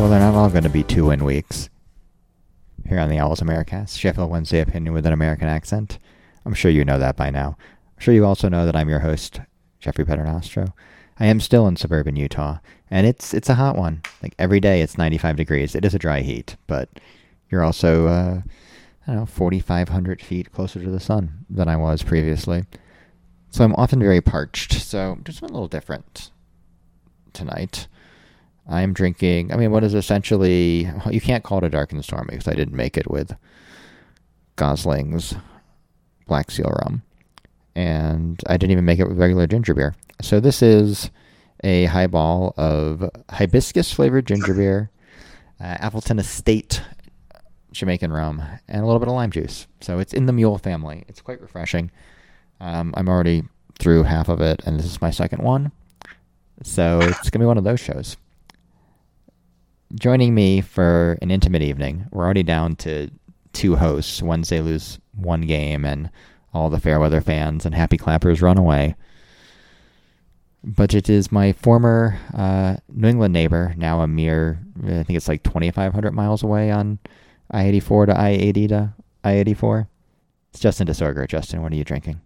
Well, they're not all going to be two win weeks. Here on the Owls Americast, Sheffield Wednesday opinion with an American accent. I'm sure you know that by now. I'm sure you also know that I'm your host, Jeffrey Paternostro. I am still in suburban Utah, and it's it's a hot one. Like every day, it's 95 degrees. It is a dry heat, but you're also, uh, I don't know, 4,500 feet closer to the sun than I was previously. So I'm often very parched. So just a little different tonight. I'm drinking, I mean, what is essentially, you can't call it a dark and stormy because I didn't make it with Gosling's Black Seal rum. And I didn't even make it with regular ginger beer. So this is a highball of hibiscus flavored ginger beer, uh, Appleton Estate Jamaican rum, and a little bit of lime juice. So it's in the mule family. It's quite refreshing. Um, I'm already through half of it, and this is my second one. So it's going to be one of those shows joining me for an intimate evening. We're already down to two hosts. Wednesday lose one game, and all the Fairweather fans and happy clappers run away. But it is my former uh, New England neighbor, now a mere, I think it's like 2,500 miles away on I 84 to I 80 to I 84. It's Justin DeSorger. Justin, what are you drinking?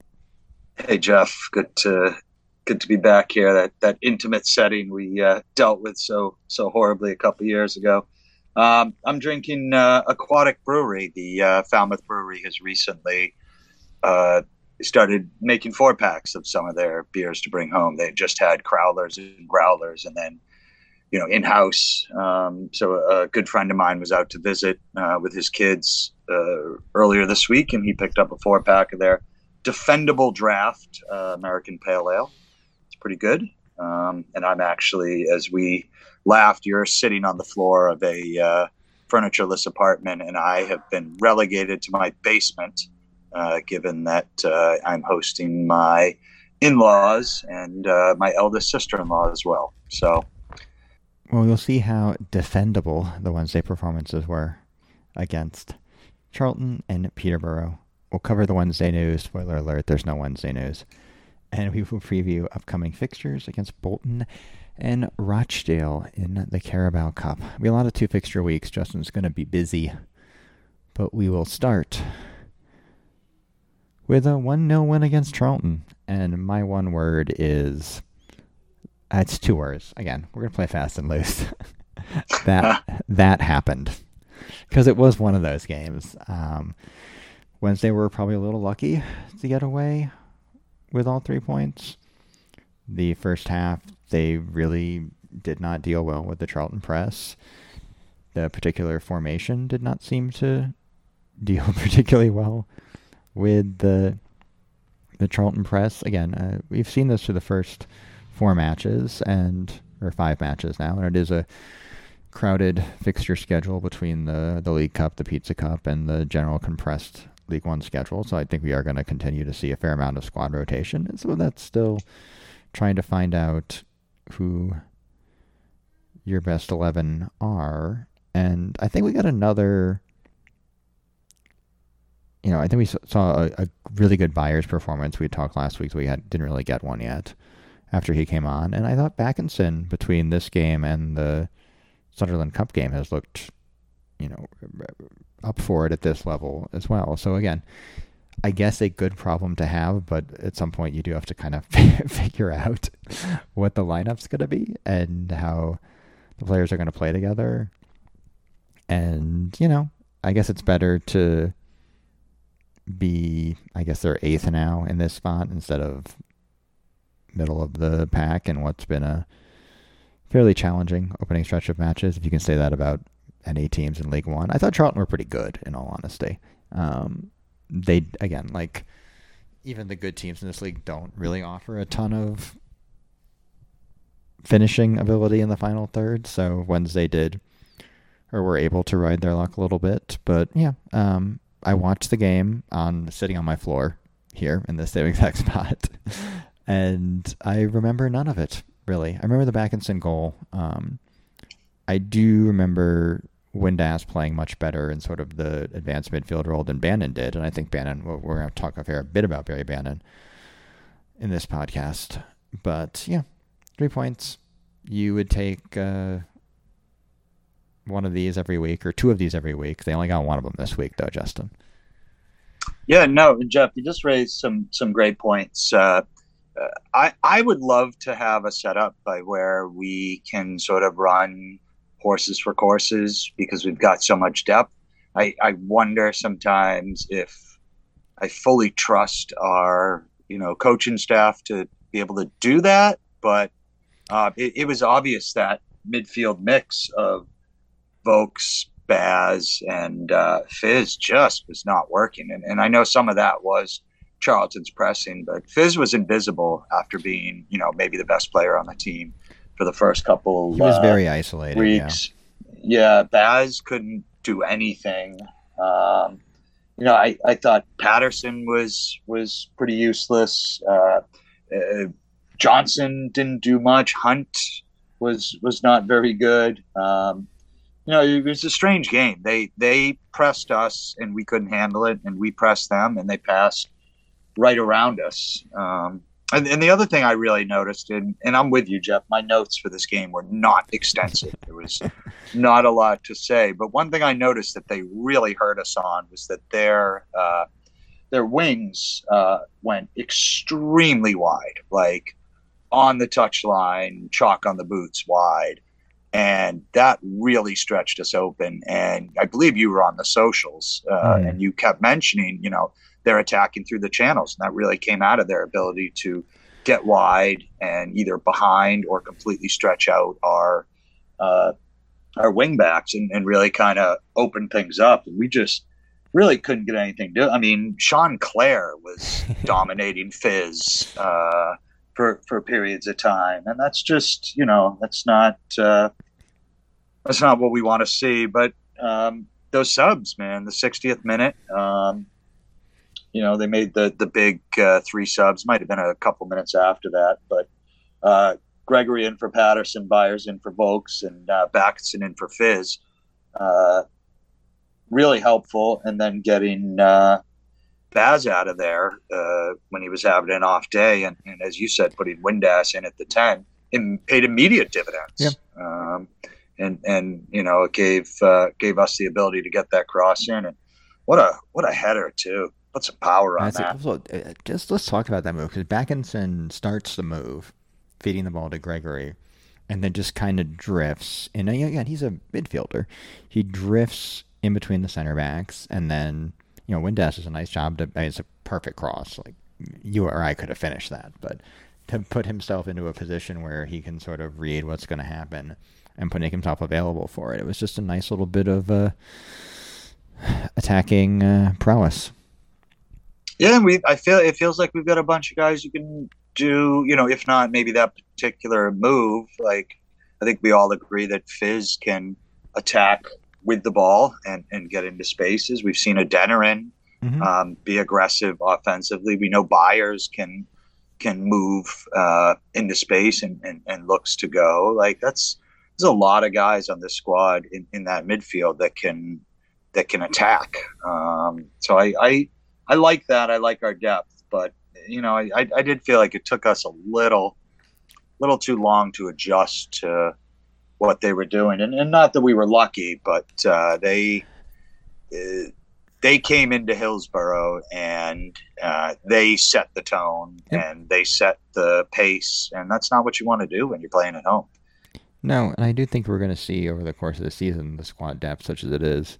Hey, Jeff. Good to good to be back here. That that intimate setting we uh, dealt with so so horribly a couple years ago. Um, I'm drinking uh, Aquatic Brewery. The uh, Falmouth Brewery has recently uh, started making four packs of some of their beers to bring home. They just had crowlers and growlers, and then you know in house. Um, so a good friend of mine was out to visit uh, with his kids uh, earlier this week, and he picked up a four pack of their defendable draft American Pale Ale pretty good. Um, and I'm actually, as we laughed, you're sitting on the floor of a uh, furnitureless apartment, and I have been relegated to my basement, uh, given that uh, I'm hosting my in-laws and uh, my eldest sister-in-law as well. So, well, you'll see how defendable the Wednesday performances were against Charlton and Peterborough. We'll cover the Wednesday news. Spoiler alert: there's no Wednesday news and we will preview upcoming fixtures against Bolton and Rochdale in the Carabao Cup. We have a lot of two fixture weeks. Justin's going to be busy, but we will start with a 1 0 win against Charlton. And my one word is uh, it's two words. Again, we're going to play fast and loose. that that happened because it was one of those games. Um, Wednesday, we were probably a little lucky to get away with all three points. The first half, they really did not deal well with the Charlton press. The particular formation did not seem to deal particularly well with the the Charlton press. Again, uh, we've seen this for the first four matches and or five matches now, and it is a crowded fixture schedule between the the League Cup, the Pizza Cup, and the general compressed League One schedule. So I think we are going to continue to see a fair amount of squad rotation. And so that's still trying to find out who your best 11 are. And I think we got another. You know, I think we saw a, a really good buyer's performance. We talked last week, so we had, didn't really get one yet after he came on. And I thought Bakinson, between this game and the Sunderland Cup game, has looked, you know, up for it at this level as well. So again, I guess a good problem to have, but at some point you do have to kind of figure out what the lineup's going to be and how the players are going to play together. And, you know, I guess it's better to be, I guess they're eighth now in this spot instead of middle of the pack and what's been a fairly challenging opening stretch of matches. If you can say that about any teams in League One. I thought Charlton were pretty good, in all honesty. Um, they again, like even the good teams in this league don't really offer a ton of finishing ability in the final third. So Wednesday did, or were able to ride their luck a little bit. But yeah, um, I watched the game on sitting on my floor here in the same exact spot, and I remember none of it really. I remember the Bakinson goal. Um, I do remember Windass playing much better in sort of the advanced midfield role than Bannan did. And I think Bannan, we're going to talk a fair bit about Barry Bannan in this podcast. But yeah, three points. You would take, uh, one of these every week or two of these every week. They only got one of them this week, though, Justin. Yeah, no, Jeff, you just raised some some great points. Uh, uh, I I would love to have a setup by where we can sort of run horses for courses because we've got so much depth. I, I wonder sometimes if I fully trust our you know coaching staff to be able to do that, but uh, it, it was obvious that midfield mix of Vaulks, Baz, and uh, Fizz just was not working. And, and I know some of that was Charlton's pressing, but Fizz was invisible after being, you know, maybe the best player on the team for the first couple. He was uh, very isolated. Weeks. Yeah. yeah, Baz couldn't do anything. Um, you know, I, I thought Paterson was was pretty useless. Uh, uh, Johnson didn't do much. Hunt was was not very good. Um, you know, it was a strange game. They they pressed us and we couldn't handle it, and we pressed them and they passed right around us. Um, and, and, the other thing I really noticed, and, and I'm with you, Jeff, my notes for this game were not extensive. there was not a lot to say. But one thing I noticed that they really hurt us on was that their uh, their wings uh, went extremely wide, like on the touchline, chalk on the boots wide and that really stretched us open. And I believe you were on the socials, uh, mm. and you kept mentioning, you know, they're attacking through the channels, and that really came out of their ability to get wide and either behind or completely stretch out our uh, our wingbacks and, and really kind of open things up. And we just really couldn't get anything done. I mean, Sean Clare was dominating Fizz. Uh, for, for periods of time, and that's just you know that's not uh, that's not what we want to see. But um, those subs, man, the 60th minute, um, you know, they made the the big uh, three subs. Might have been a couple minutes after that, but uh, Gregory in for Paterson, Byers in for Vaulks, and uh, Bakinson in for Fizz. Uh, really helpful, and then getting uh, Baz out of there uh, when he was having an off day, and, and, as you said, putting Windass in at the ten, and paid immediate dividends. Yeah. Um, and and you know it gave uh, gave us the ability to get that cross in and what a what a header too put some power on that also, uh, just let's talk about that move because Bakinson starts the move feeding the ball to Gregory and then just kind of drifts and again he's a midfielder he drifts in between the center backs and then you know Windass does a nice job to it's a perfect cross like you or I could have finished that but to put himself into a position where he can sort of read what's going to happen and putting himself available for it. It was just a nice little bit of uh, attacking uh, prowess. Yeah, we. I feel it feels like we've got a bunch of guys who can do. You know, if not maybe that particular move. Like I think we all agree that Fizz can attack with the ball and, and get into spaces. We've seen Adeniran mm-hmm. um, be aggressive offensively. We know Byers can can move uh, into space and, and, and looks to go. Like that's there's a lot of guys on this squad in, in that midfield that can that can attack. Um, so I, I I like that. I like our depth, but you know, I, I did feel like it took us a little little too long to adjust to what they were doing, and, and not that we were lucky, but uh, they. Uh, they came into Hillsborough and uh, they set the tone yep. and they set the pace, and that's not what you want to do when you're playing at home. No, and I do think we're going to see over the course of the season the squad depth, such as it is,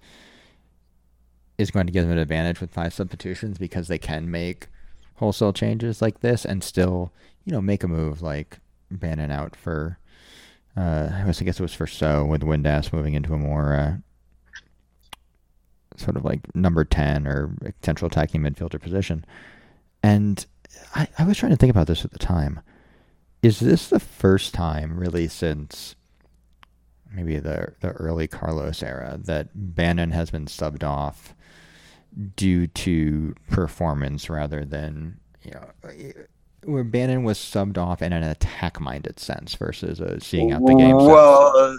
is going to give them an advantage with five substitutions because they can make wholesale changes like this and still, you know, make a move like Bannan out for. Uh, I guess it was for So with Windass moving into a more uh, sort of like number ten or potential attacking midfielder position, and I, I was trying to think about this at the time is this the first time really since maybe the the early Carlos era that Bannan has been subbed off due to performance rather than you know where Bannan was subbed off in an attack minded sense versus a seeing out the game. Well, uh,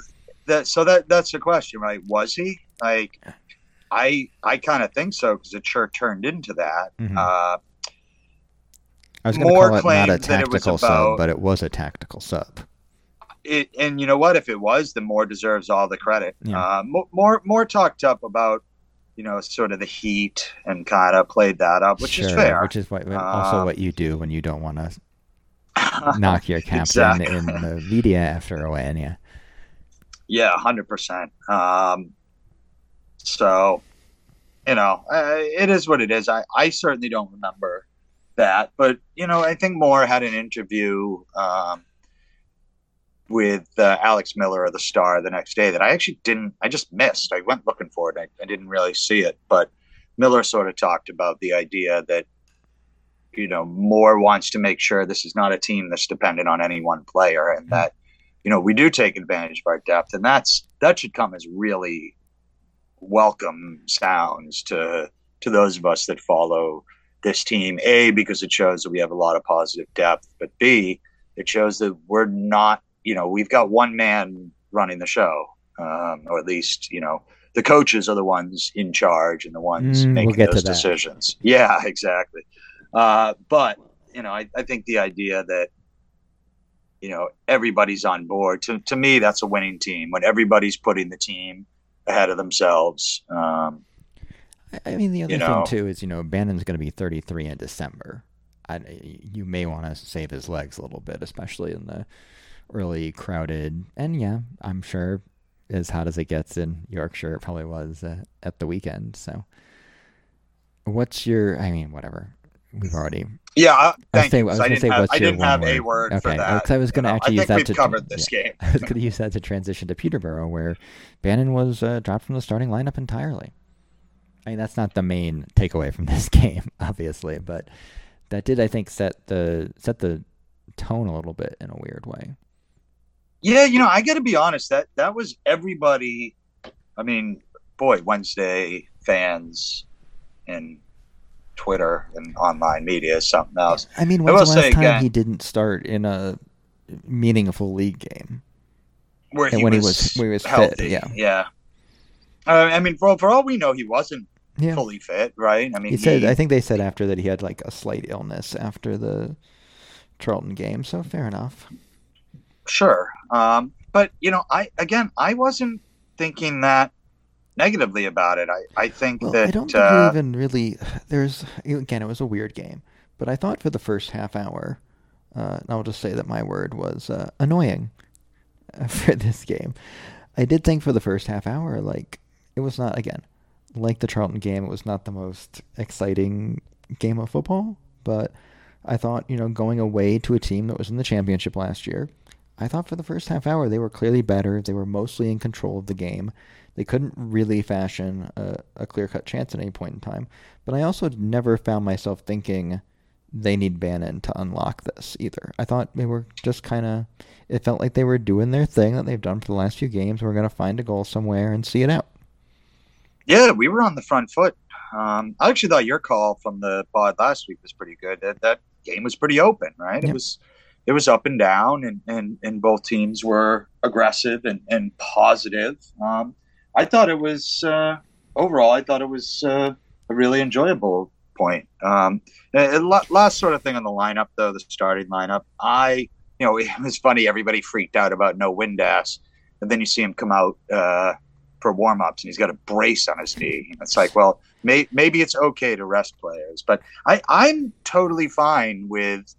that so that that's the question, right? Was he like? I I kind of think so because it sure turned into that. Mm-hmm. Uh, I was going to call it not a tactical sub, but it was a tactical sub. It, and you know what? If it was, then Moore deserves all the credit. Yeah. Uh, more, more talked up about, you know, sort of the heat and kind of played that up, which sure, is fair. Which is what, also Um, what you do when you don't want to knock your captain Exactly. in the media after a win. Yeah. Yeah, hundred percent. Um, so, you know, uh, it is what it is. I, I certainly don't remember that, but you know, I think Moore had an interview um, with uh, Alex Miller of the Star the next day that I actually didn't. I just missed. I went looking for it. I, I didn't really see it, but Miller sort of talked about the idea that you know Moore wants to make sure this is not a team that's dependent on any one player, and that you know we do take advantage of our depth, and that's that should come as really welcome sounds to to those of us that follow this team. A because it shows that we have a lot of positive depth, but B it shows that we're not you know we've got one man running the show, um, or at least you know the coaches are the ones in charge and the ones Mm, we'll making get those decisions. Yeah, exactly. Uh, but you know, I, I think the idea that you know everybody's on board to to me that's a winning team when everybody's putting the team ahead of themselves. Um, I- mean, the other thing know. too is you know Bannan's going to be 33 in December. I, you may want to save his legs a little bit, especially in the early crowded. And yeah, I'm sure as hot as it gets in Yorkshire, it probably was uh, at the weekend. So, what's your? I mean, whatever. We've already. yeah, I, I was thank. I was 'cause gonna didn't say, have, what's I your didn't have one a word? word for Okay, that. 'cause I was gonna actually use that to- covered this game. I was going to use that to transition to Peterborough, where Bannan was uh, dropped from the starting lineup entirely. I mean, that's not the main takeaway from this game, obviously, but that did, I think, set the set the tone a little bit in a weird way. Yeah, you know, I got to be honest. That that was everybody. I mean, boy, Wednesday fans and Twitter and online media is something else. I mean, I when's the last time again- he didn't start in a meaningful league game? Where he when he was, was- he was fit, healthy. yeah. yeah. Uh, I mean, for for all we know, he wasn't Yeah, fully fit, right? I mean, he said. he- I think they said after that he had like a slight illness after the Charlton game. So fair enough. Sure. Um, but you know, I again, I wasn't thinking that negatively about it. I, I think Well, that I don't think uh, even really. There's again, it was a weird game, but I thought for the first half hour, uh, and I'll just say that my word was uh, annoying for this game. I did think for the first half hour, like it was not again like the Charlton game. It was not the most exciting game of football, but I thought you know going away to a team that was in the championship last year. I thought for the first half hour they were clearly better. They were mostly in control of the game. They couldn't really fashion a, a clear cut chance at any point in time. But I also never found myself thinking they need Bannan to unlock this either. I thought they were just kind of, it felt like they were doing their thing that they've done for the last few games. We're going to find a goal somewhere and see it out. Yeah, we were on the front foot. Um, I actually thought your call from the pod last week was pretty good. That that game was pretty open, right? It was it was up and down, and and, and both teams were aggressive and and positive. Um, I thought it was uh, overall. I thought it was uh, a really enjoyable point. Um, la- last sort of thing on the lineup, though, the starting lineup. I you know it was funny. Everybody freaked out about no Windass, and then you see him come out. Uh, for warm ups and he's got a brace on his knee. It's like, well, may, maybe it's okay to rest players, but I, I'm totally fine with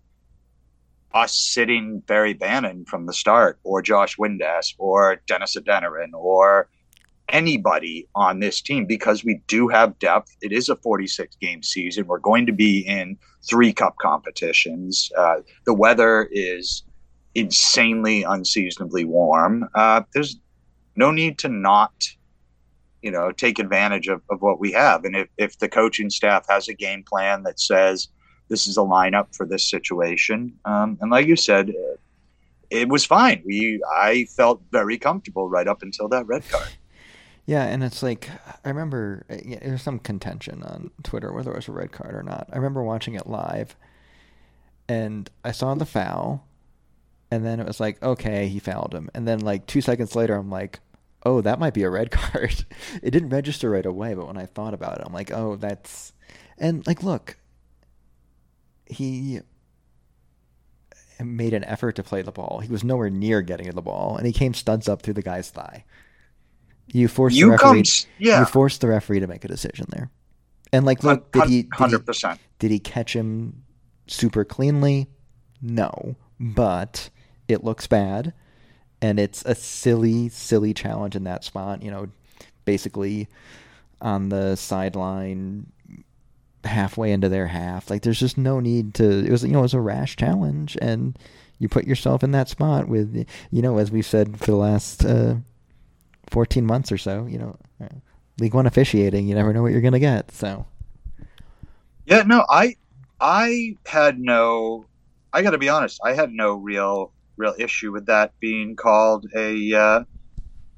us sitting Barry Bannan from the start, or Josh Windass, or Dennis Adeniran, or anybody on this team because we do have depth. It is a 46 game season. We're going to be in three cup competitions. Uh, the weather is insanely unseasonably warm. Uh, there's no need to not you know take advantage of, of what we have and if, if the coaching staff has a game plan that says this is a lineup for this situation um, and like you said uh, it was fine we i felt very comfortable right up until that red card Yeah, and it's like I remember uh, yeah, there's some contention on Twitter whether it was a red card or not. I remember watching it live, and I saw the foul, and then it was like, okay, he fouled him, and then like two seconds later, I'm like, oh, that might be a red card. it didn't register right away, but when I thought about it, I'm like, oh, that's, and like, look, he. made an effort to play the ball. He was nowhere near getting to the ball, and he came studs up through the guy's thigh. You forced You the referee. come, yeah, You forced the referee to make a decision there. And like, look, did he, hundred percent. did he catch him super cleanly? No, but it looks bad, and it's a silly, silly challenge in that spot. You know, basically on the sideline, halfway into their half. Like, there's just no need to. It was, you know, it was a rash challenge, and you put yourself in that spot with, you know, as we've said for the last uh, 14 months or so. You know, uh, League One officiating, you never know what you're gonna get. So. Yeah, no, I I had no I got to be honest, I had no real real issue with that being called a uh,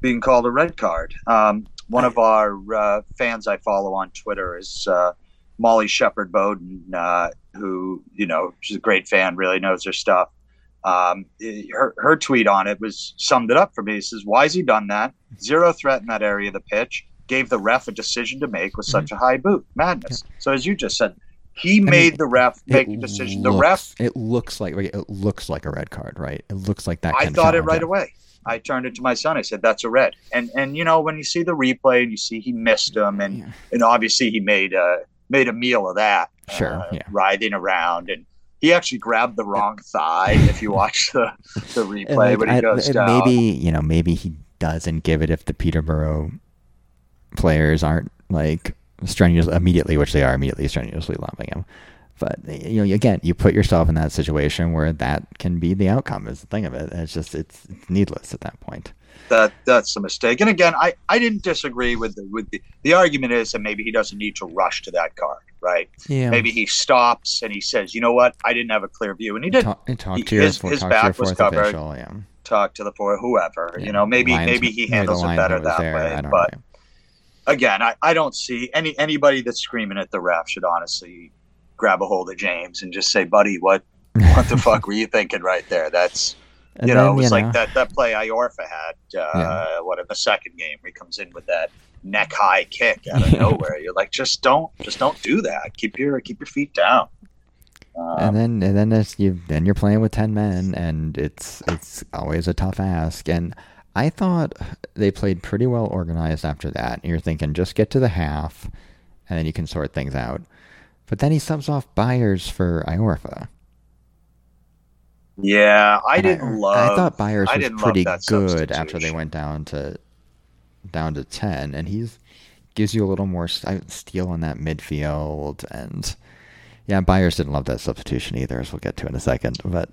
being called a red card. Um, one of our uh, fans I follow on Twitter is uh, Molly Shepard Bowden, uh, who you know she's a great fan, really knows her stuff. Um, her her tweet on it was summed it up for me. It says, "Why has he done that? Zero threat in that area of the pitch. Gave the ref a decision to make with such a high boot. Madness." So as you just said, he mean, made the ref make a decision. The ref It looks like it looks like a red card, right? It looks like that. I thought it right yeah. away. I turned it to my son. I said, "That's a red." And and you know when you see the replay and you see he missed him, and Yeah. and obviously he made a made a meal of that. Sure, uh, yeah. Riding around, and he actually grabbed the wrong thigh. if you watch the the replay like, when he goes and down, maybe you know, maybe he doesn't give it if the Peterborough players aren't like strenuous immediately, which they are immediately strenuously loving him. But you know, again, you put yourself in that situation where that can be the outcome. Is the thing of it. It's just it's, it's needless at that point. That that's a mistake. And again, I, I didn't disagree with the with the the argument is that maybe he doesn't need to rush to that card, right? Yeah. Maybe he stops and he says, you know what, I didn't have a clear view, and he did talk, talk he- to your, his- his talk to your back was covered. official. Yeah. talk to the four whoever. Yeah. You know, maybe Lions- maybe he maybe handles it better that there, way. But know. again, I, I don't see any anybody that's screaming at the ref should honestly grab a hold of James and just say, "Buddy, what what the fuck were you thinking right there?" That's And you know, then, it was you like that that play Iorfa had. Uh, Yeah. What in the second game, where he comes in with that neck high kick out of nowhere. You're like, just don't, just don't do that. Keep your keep your feet down. Um, and then and then it's you then you're playing with 10 men and it's it's always a tough ask and i thought they played pretty well organized after that you're thinking just get to the half and then you can sort things out but then he subs off Byers for Iorfa. Yeah, I And didn't love. I thought Byers was pretty good after they went down to down to ten, and he's gives you a little more st- uh, steel in that midfield. And yeah, Byers didn't love that substitution either, as we'll get to in a second. But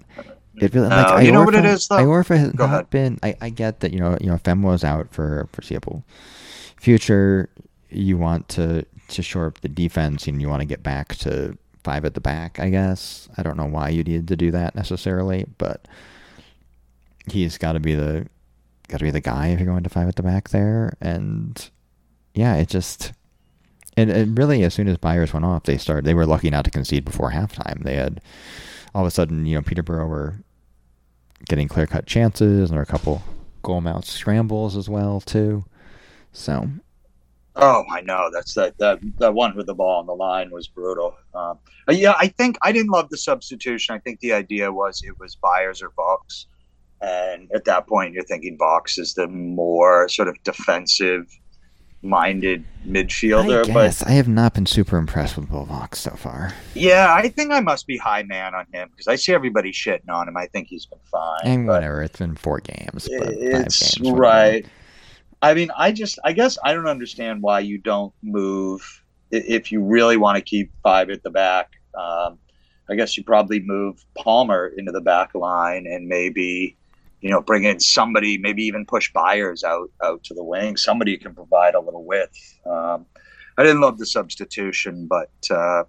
it really like No, you know what it is, though? Iorfa has Go not ahead. been. I, I get that you know you know Famewo's out for foreseeable future. You want to to shore up the defense, and you want to get back to five at the back. I guess I don't know why you needed to do that necessarily, but he's got to be the got to be the guy if you're going to five at the back there. And yeah, it just and, and really as soon as Byers went off, they started. They were lucky not to concede before halftime. They had all of a sudden, you know, Peterborough were getting clear cut chances, and there were a couple goal mouth scrambles as well too. So Oh, I know. That's that that that one with the ball on the line was brutal. Um, yeah, I think I didn't love the substitution. I think the idea was it was Byers or Vaulks, and at that point you're thinking Vaulks is the more sort of defensive minded midfielder. I But guess I have not been super impressed with Will Vaulks so far. yeah, I think I must be high man on him because I see everybody shitting on him. I think he's been fine. And whatever, it's been four games, but it's games. right. I mean, I just, I guess, I don't understand why you don't move if you really want to keep five at the back. Um, I guess you probably move Palmer into the back line and maybe, you know, bring in somebody, maybe even push Byers out out to the wing. Somebody can provide a little width. Um, I didn't love the substitution, but uh,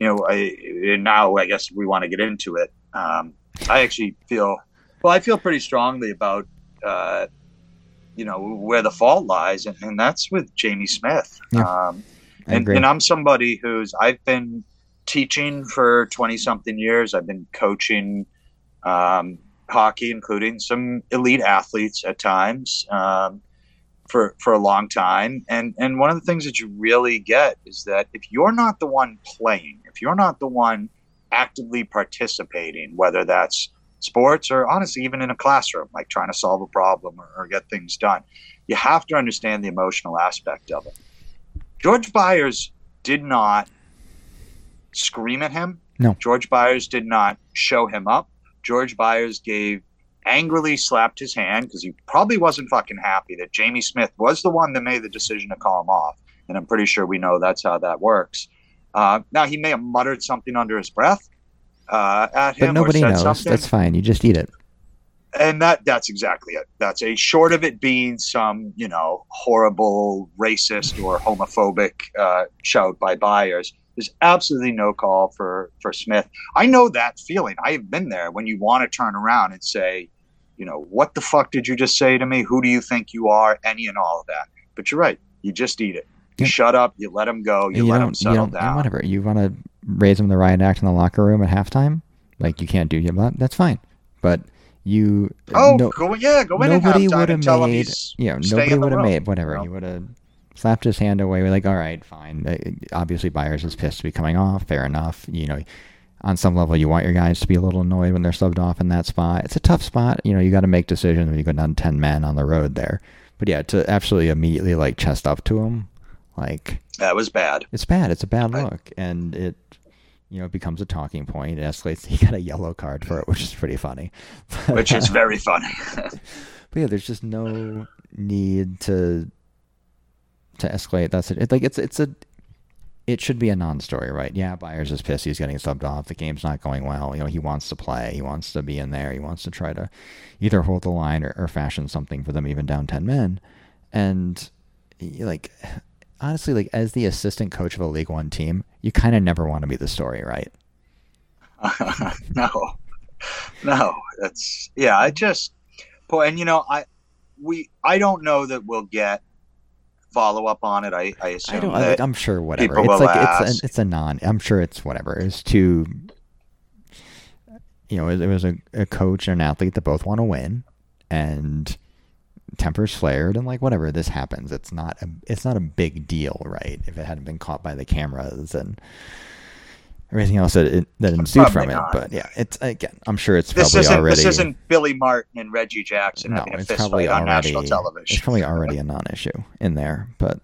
you know, I now I guess we want to get into it. Um, I actually feel well. I feel pretty strongly about uh, you know where the fault lies, and, and that's with Jamie Smith. Yeah, um, and, and I'm somebody who's I've been teaching for 20 something years. I've been coaching um, hockey, including some elite athletes at times. Um, for, for a long time and and one of the things that you really get is that if you're not the one playing if you're not the one actively participating whether that's sports or honestly even in a classroom, like trying to solve a problem or, or get things done. You have to understand the emotional aspect of it. George Byers did not scream at him. No. George Byers did not show him up. George Byers gave angrily slapped his hand because he probably wasn't fucking happy that Jamie Smith was the one that made the decision to call him off. And I'm pretty sure we know that's how that works. Uh, now he may have muttered something under his breath uh, at him, but nobody knows. something, That's fine. You just eat it. and that that's exactly it. That's a short of it being some you know horrible racist or homophobic uh, shout by Byers. There's absolutely no call for for Smith. I know that feeling. I have been there when you want to turn around and say, you know, what the fuck did you just say to me? Who do you think you are? Any and all of that. But you're right. You just eat it. You Yeah. shut up. You let him go. You, And let him don't- settle and down. Whatever. You want to raise them the riot act in the locker room at halftime? Like you can't do that. That's fine. But you. Oh, no- go yeah, go in nobody would have him made. Yeah, staying nobody would have made whatever. you know? He would have slapped his hand away. We're like, all right, fine. Uh, Obviously, Byers is pissed to be coming off. Fair enough. You know, on some level, you want your guys to be a little annoyed when they're subbed off in that spot. It's a tough spot. You know, you got to make decisions when you go down ten men on the road there. But yeah, to absolutely immediately like chest up to him, like That was bad. it's bad. It's a bad I- look, and it you know it becomes a talking point. It escalates. He got a yellow card for it, which is pretty funny. which is very funny. But yeah, there's just no need to to escalate. That's it. It's like it's it's a it should be a non-story, right? Yeah, Byers is pissed. He's getting subbed off. The game's not going well. You know, he wants to play. He wants to be in there. He wants to try to either hold the line or, or fashion something for them, even down ten men. And like honestly, like as the assistant coach of a League One team, you kind of never want to be the story, right? no, no, that's yeah. I just, boy, and you know, I we I don't know that we'll get follow up on it. I I assume I don't, that like, I'm sure whatever. It's like it's a, it's a non. I'm sure it's whatever. It's too. You know, it, it was a, a coach and an athlete that both want to win, and tempers flared, and like whatever. This happens. It's not a. It's not a big deal, right? If it hadn't been caught by the cameras and everything else that it, that ensued Probably from it. But yeah, it's again. I'm sure it's this probably already. this isn't Billy Martin and Reggie Jackson no, having a it's fist fight on already. national It's probably already a non-issue in there, but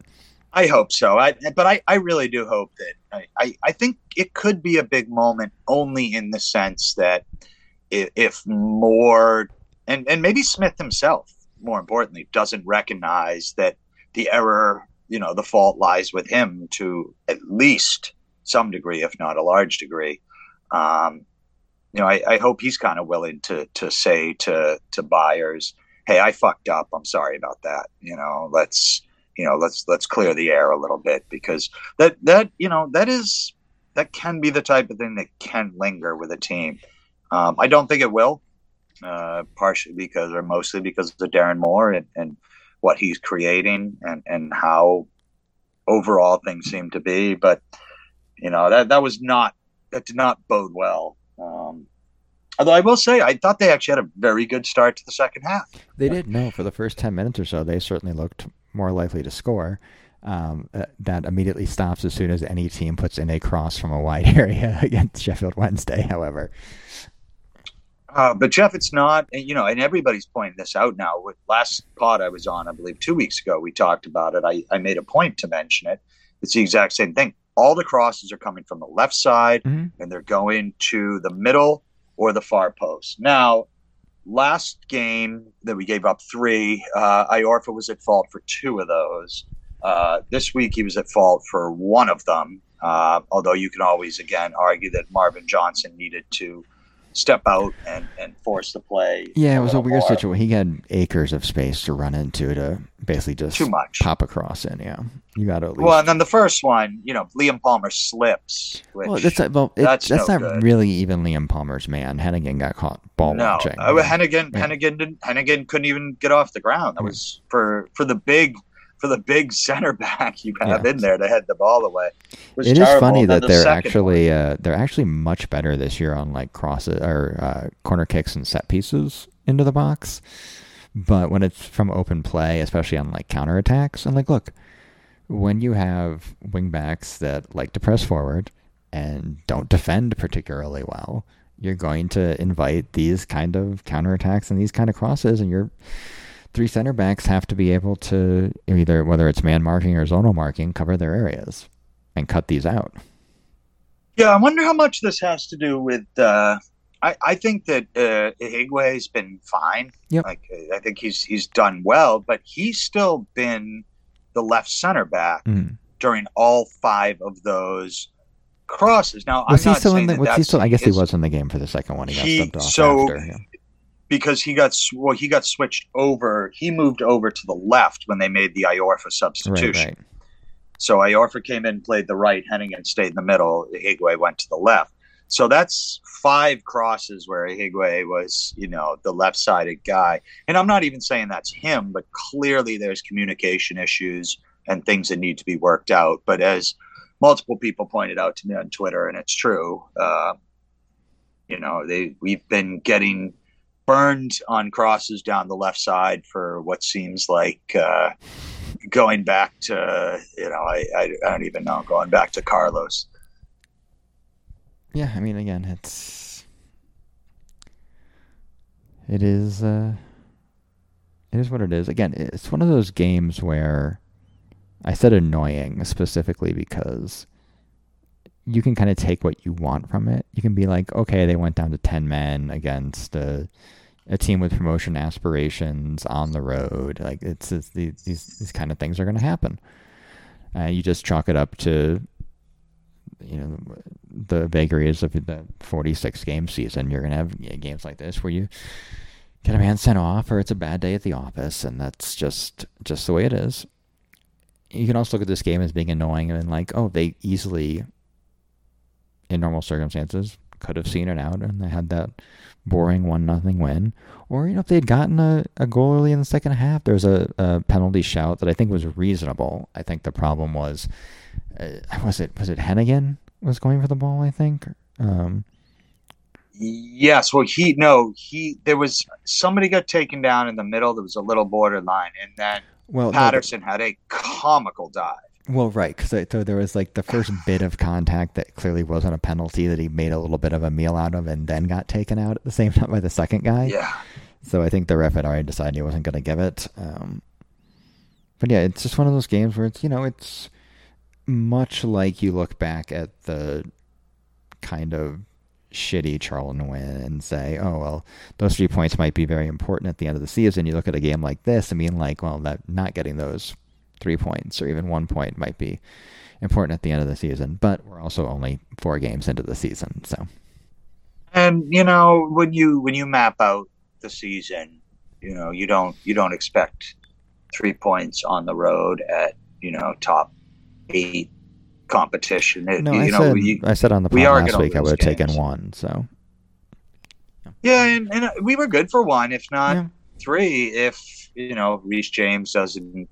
I hope so. I, but I, I really do hope that I, I, I think it could be a big moment only in the sense that if, if more and, and maybe Smith himself, more importantly, doesn't recognize that the error, you know, the fault lies with him to at least some degree, if not a large degree. Um, you know, I, I hope he's kind of willing to to say to to Byers, "Hey, I fucked up. I'm sorry about that. You know, let's you know let's let's clear the air a little bit because that that you know that is that can be the type of thing that can linger with a team. Um, I don't think it will, uh, partially because or mostly because of Darren Moore and, and what he's creating and and how overall things seem to be. But you know that that was not that did not bode well. Um, although I will say I thought they actually had a very good start to the second half. They did. No, for the first 10 minutes or so, they certainly looked more likely to score. Um, uh, that immediately stops as soon as any team puts in a cross from a wide area against Sheffield Wednesday, however. Uh, but Jeff, it's not, you know, and everybody's pointing this out now. With last pod I was on, I believe two weeks ago, we talked about it. I, I made a point to mention it. It's the exact same thing. All the crosses are coming from the left side, Mhm. and they're going to the middle or the far post. Now, last game that we gave up three, uh, Iorfa was at fault for two of those. Uh, this week he was at fault for one of them. Uh, although you can always again argue that Marvin Johnson needed to step out and, and force the play. Yeah, it was a little weird more. situation. He had acres of space to run into to basically just Too much. pop across in. Yeah, you got to least. Well, and then the first one, you know, Liam Palmer slips. Which, Well, that's, well, it, that's that's, no not good. really even Liam Palmer's man. Heneghan got caught ball no, watching. uh, Heneghan, Yeah. Heneghan, didn't, Heneghan couldn't even get off the ground. That was for for the big for the big center back you have Yeah. in there to head the ball away. It It is funny that the they're actually uh, they're actually much better this year on like crosses or uh, corner kicks and set pieces into the box. But when it's from open play, especially on like counter attacks, and like look, when you have wingbacks that like to press forward and don't defend particularly well, you're going to invite these kind of counterattacks and these kind of crosses, and your three center backs have to be able to either, whether it's man marking or zonal marking, cover their areas and cut these out. Yeah, I wonder how much this has to do with. Uh, I, I think that uh, Ihiekwe's been fine. Yep. Like I think he's he's done well, but he's still been the left center back Mm. during all five of those crosses. Now, Was I'm he not still in saying the? that Was he still? I guess he was in the game for the second one. He got subbed off so- after. Yeah. Because he got well, he got switched over. He moved over to the left when they made the Iorfa substitution. right. So Iorfa came in, and played the right, Heneghan stayed in the middle. Ihiekwe went to the left. So that's five crosses where Ihiekwe was, you know, the left-sided guy. And I'm not even saying that's him, but clearly there's communication issues and things that need to be worked out. But as multiple people pointed out to me on Twitter, and it's true, uh, you know, they we've been getting burned on crosses down the left side for what seems like uh, going back to you know I, I I don't even know going back to Carlos. Yeah, I mean, again, it's it is uh, it is what it is. Again, it's one of those games where I said annoying specifically because you can kind of take what you want from it. You can be like, okay, they went down to ten men against a, a team with promotion aspirations on the road. Like it's, it's these these kind of things are going to happen. Uh, you just chalk it up to you know the vagaries of the 46 game season. You're gonna have games like this where you get a man sent off, or it's a bad day at the office, and that's just just the way it is. You can also look at this game as being annoying and like, oh, they easily, in normal circumstances, could have seen it out and they had that boring one nothing win. Or you know, if they had gotten a, a goal early in the second half, there's a, a penalty shout that I think was reasonable. I think the problem was uh, was it was it Heneghan was going for the ball? I think. Um, Yes, well he no he there was somebody got taken down in the middle. There was a little borderline, and then well, no, Paterson had a comical dive. Well, right, because so there was like the first bit of contact that clearly wasn't a penalty that he made a little bit of a meal out of, and then got taken out at the same time by the second guy. Yeah, So I think the ref had already decided he wasn't going to give it. Um, but yeah, it's just one of those games where it's you know it's much like you look back at the kind of shitty Charlton win and say, oh well, those three points might be very important at the end of the season. You look at a game like this and being like, well, that not getting those three points or even one point might be important at the end of the season. But we're also only four games into the season, so and you know when you when you map out the season, you know you don't you don't expect three points on the road at you know top eight competition. It, no, you I know, said we, I said on the we pod are last week I would have taken one. So yeah, and, and we were good for one, if not Yeah. three, if you know Reese James doesn't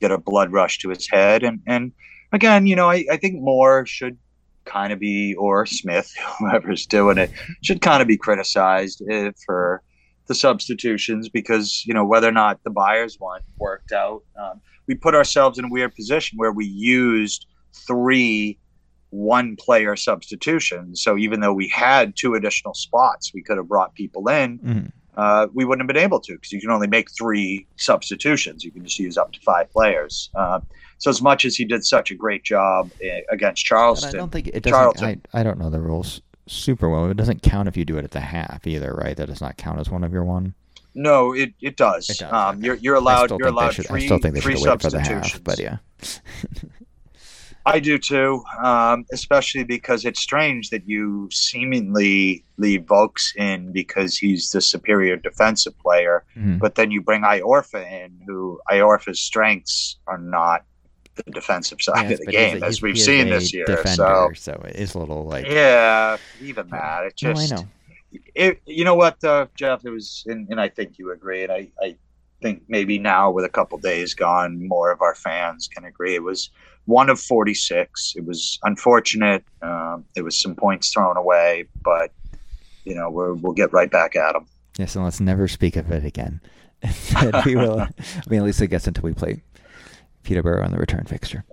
get a blood rush to his head, and and again, you know, I, I think Moore should kind of be or Smith, whoever's doing it, should kind of be criticized uh, for the substitutions because you know whether or not the Byers one worked out, um, we put ourselves in a weird position where we used three one player substitutions. So even though we had two additional spots, we could have brought people in. mhm. Uh, we wouldn't have been able to because you can only make three substitutions. You can just use up to five players. Uh, so as much as he did such a great job uh, against But I Charlton, don't think it doesn't. I, I don't know the rules super well. It doesn't count if you do it at the half either, right? That does not count as one of your one. no, it, it does. It does, Um, okay. you're you're allowed you're allowed should. three I still think they three should have for the substitutions. half, but yeah. I do too, um, especially because it's strange that you seemingly leave Vaulks in because he's the superior defensive player, Mhm. but then you bring Iorfa in, who Iorfa's strengths are not the defensive side Yes, of the he's a- game, as we've seen this year. Defender, So so it is a little like. yeah, even that it No, I just know. it, you know what, uh, Jeff? It was, and, and I think you agree, and I, I think maybe now with a couple days gone, more of our fans can agree. It was one of 46. It was unfortunate. Um, there was some points thrown away, but you know we're, we'll get right back at them. Yes, and let's never speak of it again. We will. I mean, at least I guess until we play Peterborough on the return fixture.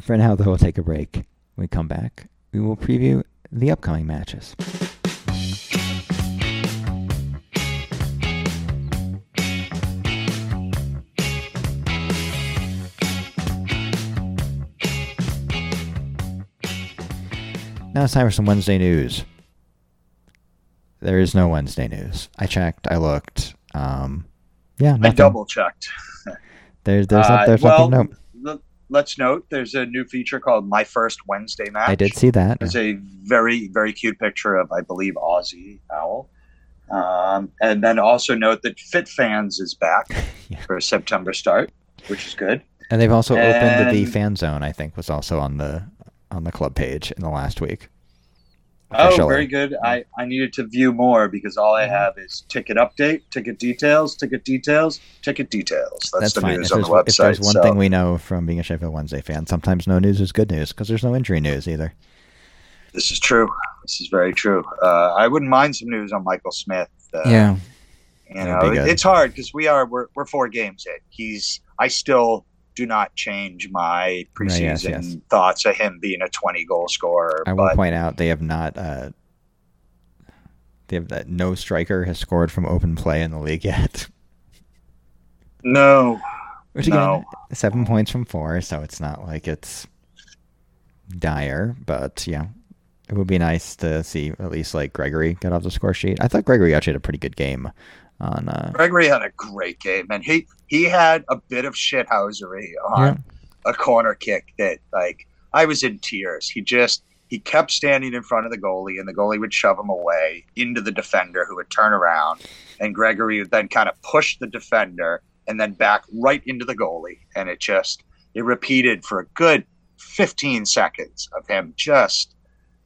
For now, though, we'll take a break. When we come back, we will preview the upcoming matches. Now it's time for some Wednesday news. There is no Wednesday news. I checked. I looked. Um, yeah, I double checked. There's there's, not, there's Uh, well, nothing. No, let's note there's a new feature called My First Wednesday Match. I did see that. There's a very, very cute picture of, I believe, Ozzie Owl. Um, and then also note that Fit Fans is back Yeah. for a September start, which is good. And they've also opened the fan zone. I think was also on the on the club page in the last week. Oh, very good. I, I needed to view more because all I Mhm. have is ticket update, ticket details, ticket details, ticket details. That's, That's the fine. news If on the website. if there's one so thing we know from being a Sheffield Wednesday fan, sometimes no news is good news because there's no injury news either. this is true. This is very true. Uh, I wouldn't mind some news on Michael Smith. Uh, yeah, You know, it's hard because we are we're, we're four games in. He's I still do not change my preseason yes, yes. thoughts of him being a twenty goal scorer. I will point out they have not. Uh, they have that no striker has scored from open play in the league yet. no, Which again, No. seven points from four, so it's not like it's dire. But yeah, it would be nice to see at least like Gregory get off the score sheet. I thought Gregory actually had a pretty good game on. Uh, Gregory had a great game, and he he had a bit of shithousery on a corner kick that like I was in tears. He just he kept standing in front of the goalie, and the goalie would shove him away into the defender, who would turn around, and Gregory would then kind of push the defender and then back right into the goalie, and it just it repeated for a good fifteen seconds of him just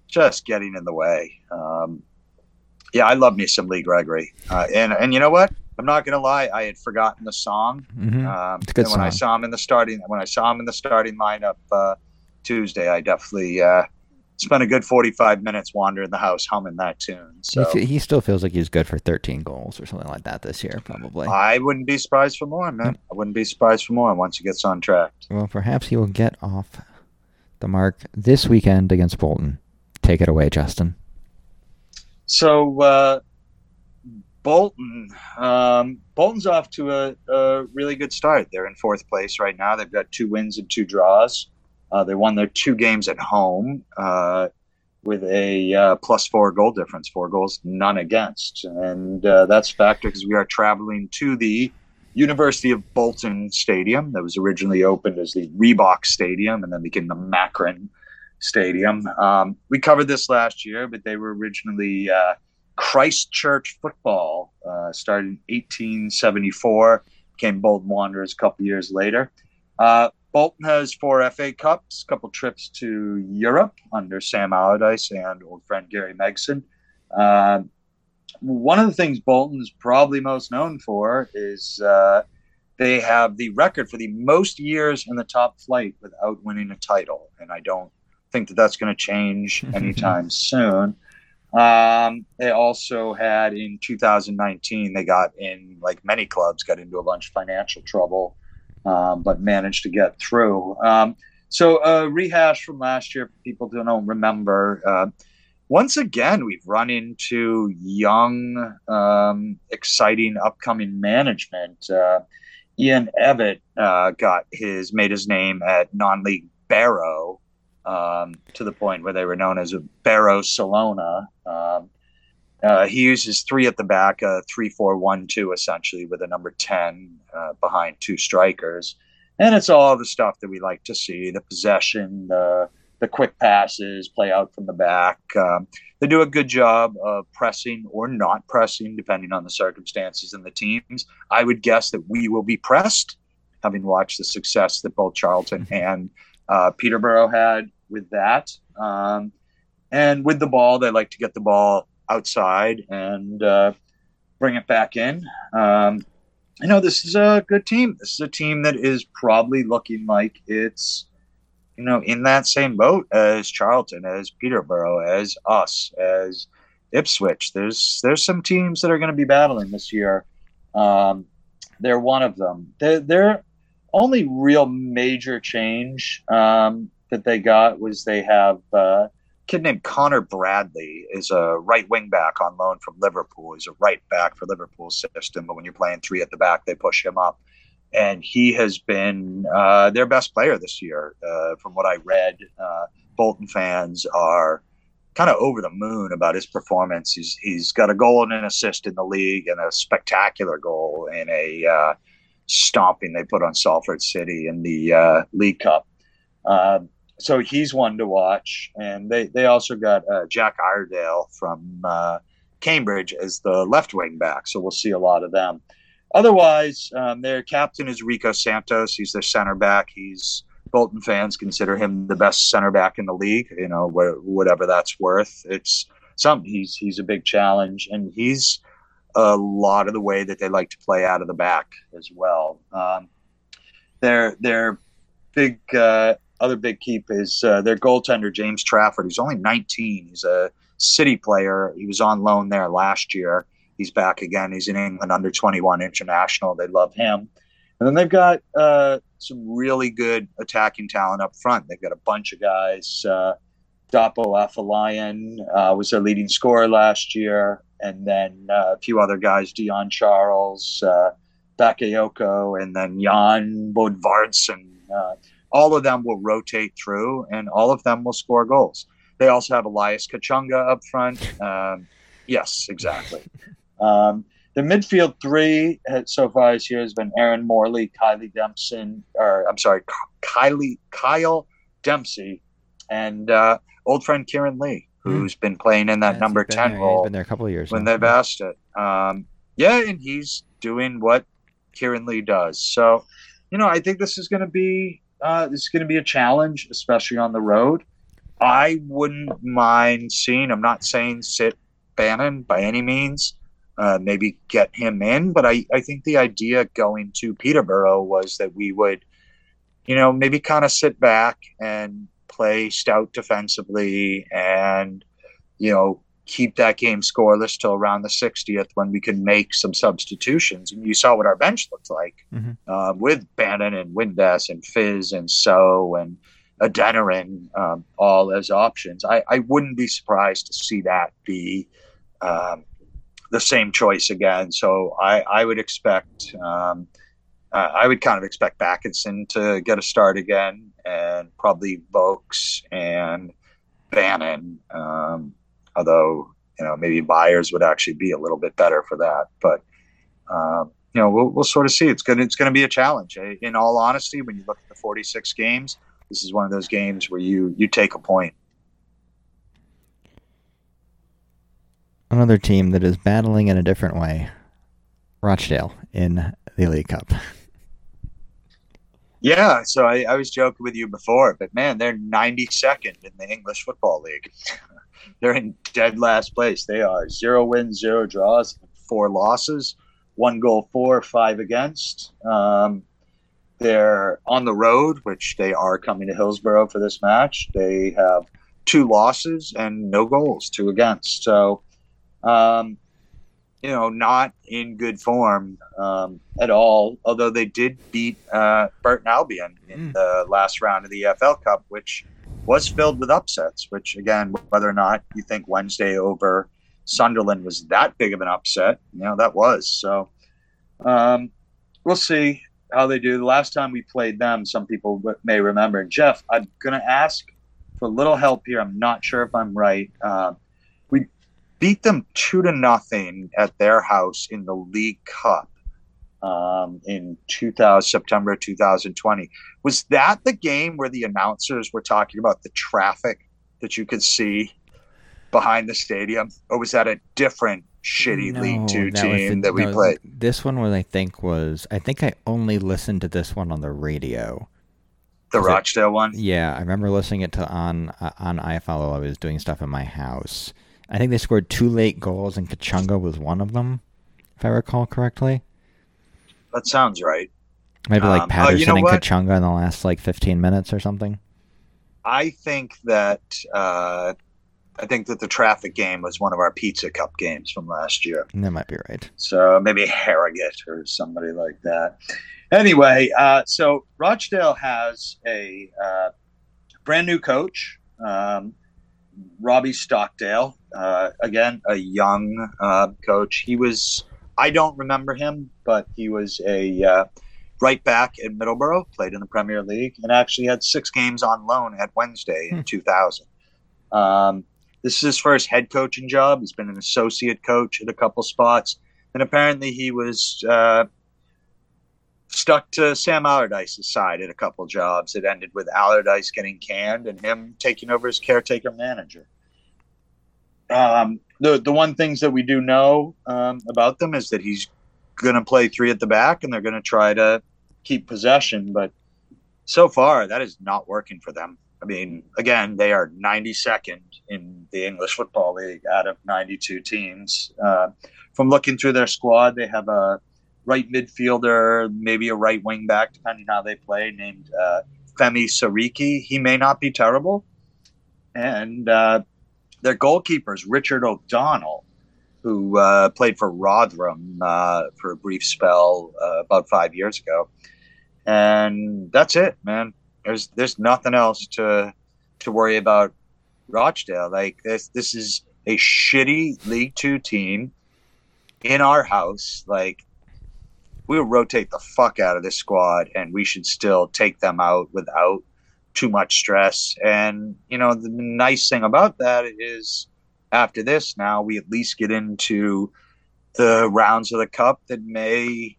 just getting in the way. Um, yeah, I love me some Lee Gregory, uh, and and you know what? I'm not gonna lie, I had forgotten the song. mhm. Um, It's a good and when I saw him in the starting, when I saw him in the starting lineup uh, Tuesday, I definitely uh, spent a good 45 minutes wandering the house humming that tune. So He, he still feels like he's good for 13 goals or something like that this year, probably. I wouldn't be surprised for more, man. I wouldn't be surprised for more once he gets on track. Well, perhaps he will get off the mark this weekend against Bolton. Take it away, Justin. So uh, Bolton, um, Bolton's off to a, a really good start. They're in fourth place right now. They've got two wins and two draws. Uh, they won their two games at home uh, with a uh, plus four goal difference, four goals, none against, and uh, that's a factor because we are traveling to the University of Bolton Stadium that was originally opened as the Reebok Stadium and then became the Macron Stadium. Um, we covered this last year, but they were originally uh, Christchurch football. Uh, started in 1874, became Bolton Wanderers a couple years later. Uh, Bolton has four FA Cups, a couple trips to Europe under Sam Allardyce and old friend Gary Megson. Um one of the things Bolton's probably most known for is uh, they have the record for the most years in the top flight without winning a title, and I don't think that that's going to change anytime soon. Um, they also had in 2019, they got in, like many clubs, got into a bunch of financial trouble, um, but managed to get through. Um, so, uh, rehash from last year, people don't remember. Uh, once again, we've run into young, um, exciting, upcoming management. Uh, Ian Evatt uh, got his made his name at non-league Barrow um, to the point where they were known as a Barrow-Salona. Um, uh, he uses three at the back, uh, three, four, one, two, essentially, with a number ten uh, behind two strikers, and it's all the stuff that we like to see: the possession, the the quick passes, play out from the back. Um, they do a good job of pressing or not pressing, depending on the circumstances and the teams. I would guess that we will be pressed, having watched the success that both Charlton and uh, Peterborough had with that. Um, and with the ball, they like to get the ball outside and uh, bring it back in. Um, you know, this is a good team. This is a team that is probably looking like it's, you know, in that same boat as Charlton, as Peterborough, as us, as Ipswich. There's there's some teams that are going to be battling this year. Um, they're one of them. They're, they're only real major change um, that they got was they have uh, a kid named Connor Bradley is a right wing back on loan from Liverpool. He's a right back for Liverpool's system, but when you're playing three at the back, they push him up. And he has been uh, their best player this year. Uh, from what I read, uh, Bolton fans are kind of over the moon about his performance. He's he's got a goal and an assist in the league, and a spectacular goal in a uh, stomping they put on Salford City in the uh, League Cup. Uh, so he's one to watch, and they they also got uh, Jack Iredale from uh, Cambridge as the left wing back. So we'll see a lot of them. Otherwise, um, their captain is Rico Santos. He's their center back. He's Bolton fans consider him the best center back in the league. You know, wh- whatever that's worth. It's something. He's he's a big challenge, and he's a lot of the way that they like to play out of the back as well. Um, their their big uh, other big keep is uh, their goaltender James Trafford. He's only 19. He's a city player. He was on loan there last year. He's back again. He's in England under 21 international. They love him. And then they've got uh, some really good attacking talent up front. They've got a bunch of guys. Uh, Dapo Afolayan uh, was their leading scorer last year, and then uh, a few other guys, Dion Charles, uh, Bakayoko, and then Jan Bodvarsson. Uh, all of them will rotate through, and all of them will score goals. They also have Elias Kachunga up front. Um, yes, exactly. Um, the midfield three so far this year has been Aaron Morley, Kylie Dempsey, or I'm sorry, Kylie Kyle Dempsey, and uh, old friend Kieran Lee. Who's been playing in that yeah, number ten there. role. He's been there a couple of years when now. they've asked it. Um, yeah, and he's doing what Kieran Lee does. So, you know, I think this is going to be uh, this is going to be a challenge, especially on the road. I wouldn't mind seeing. I'm not saying sit Bannan by any means uh, maybe get him in. But I, I think the idea going to Peterborough was that we would, you know, maybe kind of sit back and play stout defensively and, you know, keep that game scoreless till around the 60th when we can make some substitutions. And you saw what our bench looked like mm-hmm. uh, with Bannan and Windass and Fizz and So and Adeniran um, all as options. I, I wouldn't be surprised to see that be um, the same choice again. So I, I would expect, um, uh, I would kind of expect Bakinson to get a start again, and probably Vaulks and Bannan. Um, although you know maybe Byers would actually be a little bit better for that, but. Um, you know, we'll, we'll sort of see. It's gonna it's gonna be a challenge. In all honesty, when you look at the 46 games, this is one of those games where you you take a point another team that is battling in a different way Rochdale in the League Cup. Yeah, so I, I, was joking with you before, but man, they're 92nd in the English Football League. they're in dead last place. They are zero wins, zero draws, four losses, one goal for, five against. Um, they're on the road, which they are coming to Hillsborough for this match. They have two losses and no goals, two against. So um, you know, not in good form um, at all. Although they did beat uh, Burton Albion in mm. the last round of the EFL Cup, which was filled with upsets. Which again, whether or not you think Wednesday over Sunderland was that big of an upset, you know, that was. So um, we'll see how they do. The last time we played them, some people may remember. And Jeff, I'm going to ask for a little help here. I'm not sure if I'm right. Uh, beat them two to nothing at their house in the League Cup um, in 2000 September 2020. Was that the game where the announcers were talking about the traffic that you could see behind the stadium, or was that a different shitty no, League Two that team the, that we no, played? This one was, I think, was I think I only listened to this one on the radio. The Rochdale it, one. Yeah, I remember listening it to on uh, on iFollow. I was doing stuff in my house I think they scored two late goals, and Kachunga was one of them, if I recall correctly. That sounds right. Maybe like um, Paterson you know and what? Kachunga in the last like 15 minutes or something. I think that uh, I think that the traffic game was one of our Pizza Cup games from last year. That might be right. So maybe Harrogate or somebody like that. Anyway, uh, so Rochdale has a uh, brand new coach. Um, Robbie Stockdale, uh, again, a young uh, coach. He was, I don't remember him, but he was a uh, right back in Middlesbrough, played in the Premier League, and actually had six games on loan at Wednesday in hmm. 2000. Um, this is his first head coaching job. He's been an associate coach at a couple spots, and apparently he was uh, stuck to Sam Allardyce's side at a couple jobs. It ended with Allardyce getting canned and him taking over as caretaker manager. Um, the the one things that we do know um, about them is that he's going to play three at the back and they're going to try to keep possession, but so far that is not working for them. I mean, again, they are 92nd in the English Football League out of 92 teams. Uh, from looking through their squad, they have a right midfielder, maybe a right wing back, depending how they play, named uh, Femi Seriki. He may not be terrible. And uh, their goalkeeper is Richard O'Donnell, who uh, played for Rotherham uh, for a brief spell uh, about five years ago. And that's it, man. There's there's nothing else to to worry about Rochdale. Like this this is a shitty League Two team in our house. Like we'll rotate the fuck out of this squad and we should still take them out without too much stress. And, you know, the nice thing about that is after this, now we at least get into the rounds of the cup that may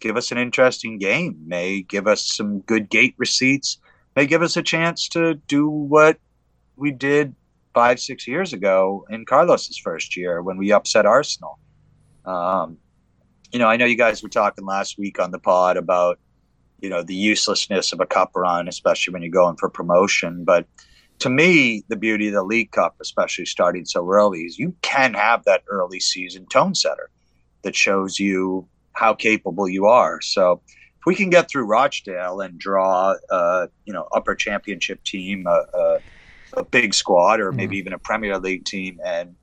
give us an interesting game, may give us some good gate receipts, may give us a chance to do what we did five, six years ago in Carlos's first year when we upset Arsenal. Um, you know, I know you guys were talking last week on the pod about, you know, the uselessness of a cup run, especially when you're going for promotion. But to me, the beauty of the League Cup, especially starting so early, is you can have that early season tone setter that shows you how capable you are. So if we can get through Rochdale and draw, uh, you know, upper championship team, a, a, a big squad, or maybe mm. even a Premier League team, and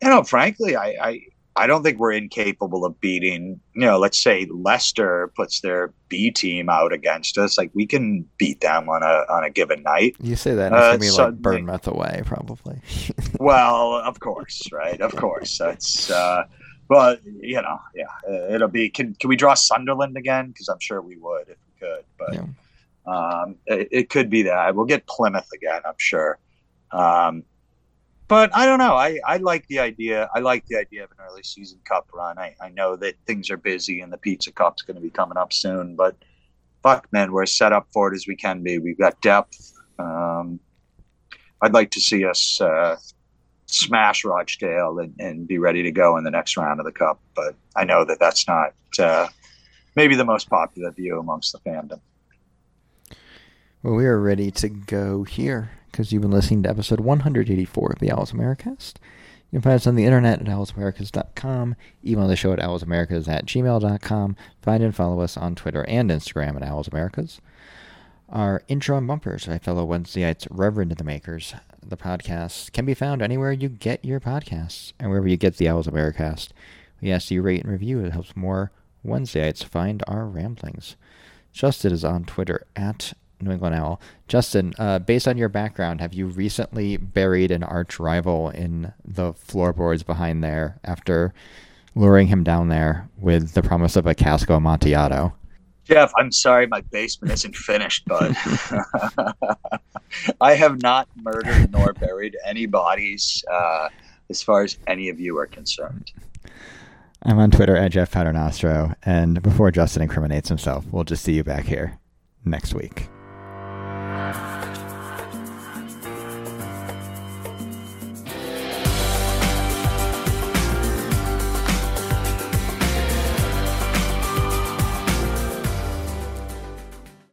you know, frankly, I, I I don't think we're incapable of beating, you know, let's say Leicester puts their B team out against us. Like we can beat them on a on a given night. You say that, uh, it's uh, be like Bournemouth away, probably. well, of course, right? Of course. That's uh but you know, yeah, it'll be can can we draw Sunderland again? Because I'm sure we would if we could. But yeah. um it, it could be that. We'll get Plymouth again, I'm sure. Um but I don't know. I, I like the idea. I like the idea of an early season cup run. I, I know that things are busy and the Pizza Cup's going to be coming up soon, but fuck, man, we're set up for it as we can be. We've got depth. Um, I'd like to see us uh, smash Rochdale and, and, be ready to go in the next round of the cup. But I know that that's not uh, maybe the most popular view amongst the fandom. Well, we are ready to go here because you've been listening to episode 184 of the Owls Americast. You can find us on the internet at owlsamericas.com, email the show at owlsamericas at gmail.com, find and follow us on Twitter and Instagram at owlsamericas. Our intro and bumpers by fellow Wednesdayites Reverend the Makers. The podcast can be found anywhere you get your podcasts and wherever you get the Owls Americast. We ask you rate and review. It helps more Wednesdayites find our ramblings. Justin is on Twitter at New England Owl. Justin, uh, based on your background, have you recently buried an arch rival in the floorboards behind there after luring him down there with the promise of a cask of Amontillado? Jeff, I'm sorry my basement isn't finished, but I have not murdered nor buried any bodies uh, as far as any of you are concerned. I'm on Twitter at Jeff Paternostro, and before Justin incriminates himself, we'll just see you back here next week. Yeah.